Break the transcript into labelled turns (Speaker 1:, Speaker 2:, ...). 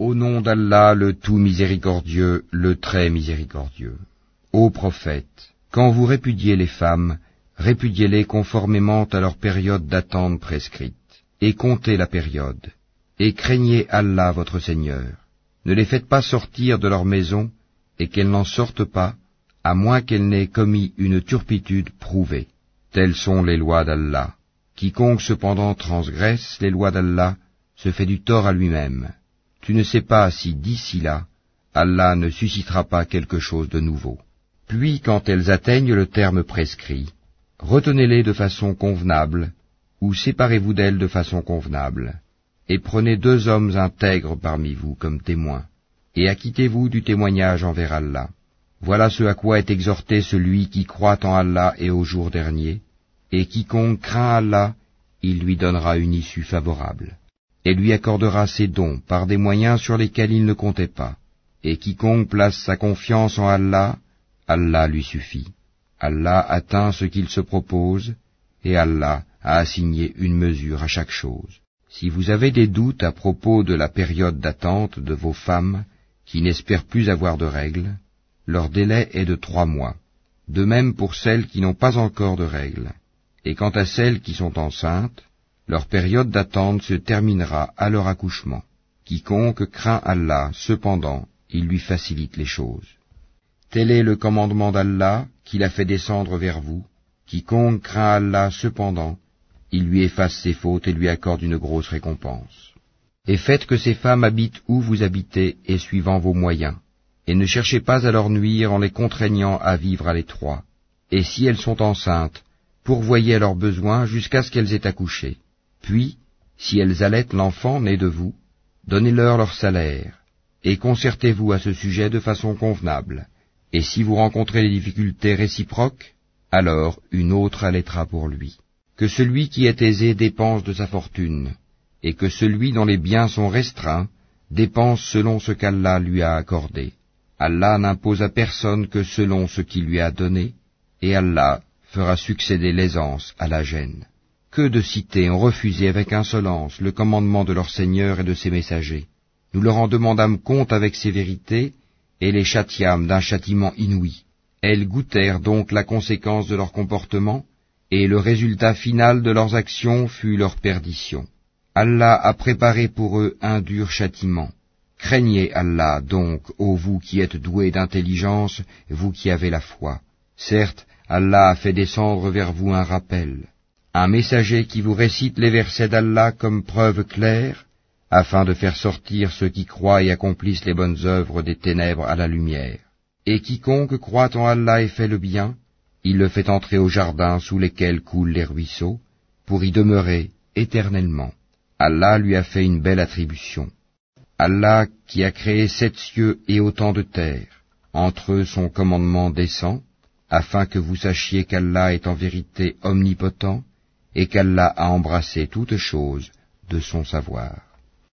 Speaker 1: Au nom d'Allah, le tout miséricordieux, le très miséricordieux. Ô prophète, quand vous répudiez les femmes, répudiez-les conformément à leur période d'attente prescrite, et comptez la période, et craignez Allah votre Seigneur. Ne les faites pas sortir de leur maison, et qu'elles n'en sortent pas, à moins qu'elles n'aient commis une turpitude prouvée. Telles sont les lois d'Allah. Quiconque cependant transgresse les lois d'Allah se fait du tort à lui-même. Tu ne sais pas si d'ici là, Allah ne suscitera pas quelque chose de nouveau. Puis quand elles atteignent le terme prescrit, retenez-les de façon convenable, ou séparez-vous d'elles de façon convenable, et prenez deux hommes intègres parmi vous comme témoins, et acquittez-vous du témoignage envers Allah. Voilà ce à quoi est exhorté celui qui croit en Allah et au jour dernier, et quiconque craint Allah, il lui donnera une issue favorable, et lui accordera ses dons par des moyens sur lesquels il ne comptait pas. Et quiconque place sa confiance en Allah, Allah lui suffit. Allah atteint ce qu'il se propose, et Allah a assigné une mesure à chaque chose. Si vous avez des doutes à propos de la période d'attente de vos femmes, qui n'espèrent plus avoir de règles, leur délai est de trois mois, de même pour celles qui n'ont pas encore de règles. Et quant à celles qui sont enceintes, leur période d'attente se terminera à leur accouchement. Quiconque craint Allah, cependant, il lui facilite les choses. Tel est le commandement d'Allah qu'il a fait descendre vers vous. Quiconque craint Allah, cependant, il lui efface ses fautes et lui accorde une grosse récompense. Et faites que ces femmes habitent où vous habitez et suivant vos moyens et ne cherchez pas à leur nuire en les contraignant à vivre à l'étroit. Et si elles sont enceintes, pourvoyez à leurs besoins jusqu'à ce qu'elles aient accouché. Puis, si elles allaitent l'enfant né de vous, donnez-leur leur salaire, et concertez-vous à ce sujet de façon convenable. Et si vous rencontrez des difficultés réciproques, alors une autre allaitera pour lui. Que celui qui est aisé dépense de sa fortune, et que celui dont les biens sont restreints dépense selon ce qu'Allah lui a accordé. Allah n'impose à personne que selon ce qu'il lui a donné, et Allah fera succéder l'aisance à la gêne. Que de cités ont refusé avec insolence le commandement de leur Seigneur et de ses messagers. Nous leur en demandâmes compte avec sévérité, et les châtiâmes d'un châtiment inouï. Elles goûtèrent donc la conséquence de leur comportement, et le résultat final de leurs actions fut leur perdition. Allah a préparé pour eux un dur châtiment. Craignez Allah donc, ô vous qui êtes doués d'intelligence, vous qui avez la foi. Certes, Allah a fait descendre vers vous un rappel, un messager qui vous récite les versets d'Allah comme preuve claire, afin de faire sortir ceux qui croient et accomplissent les bonnes œuvres des ténèbres à la lumière. Et quiconque croit en Allah et fait le bien, il le fait entrer au jardin sous lesquels coulent les ruisseaux, pour y demeurer éternellement. Allah lui a fait une belle attribution. Allah qui a créé sept cieux et autant de terres, entre eux son commandement descend, afin que vous sachiez qu'Allah est en vérité omnipotent, et qu'Allah a embrassé toutes choses de son savoir.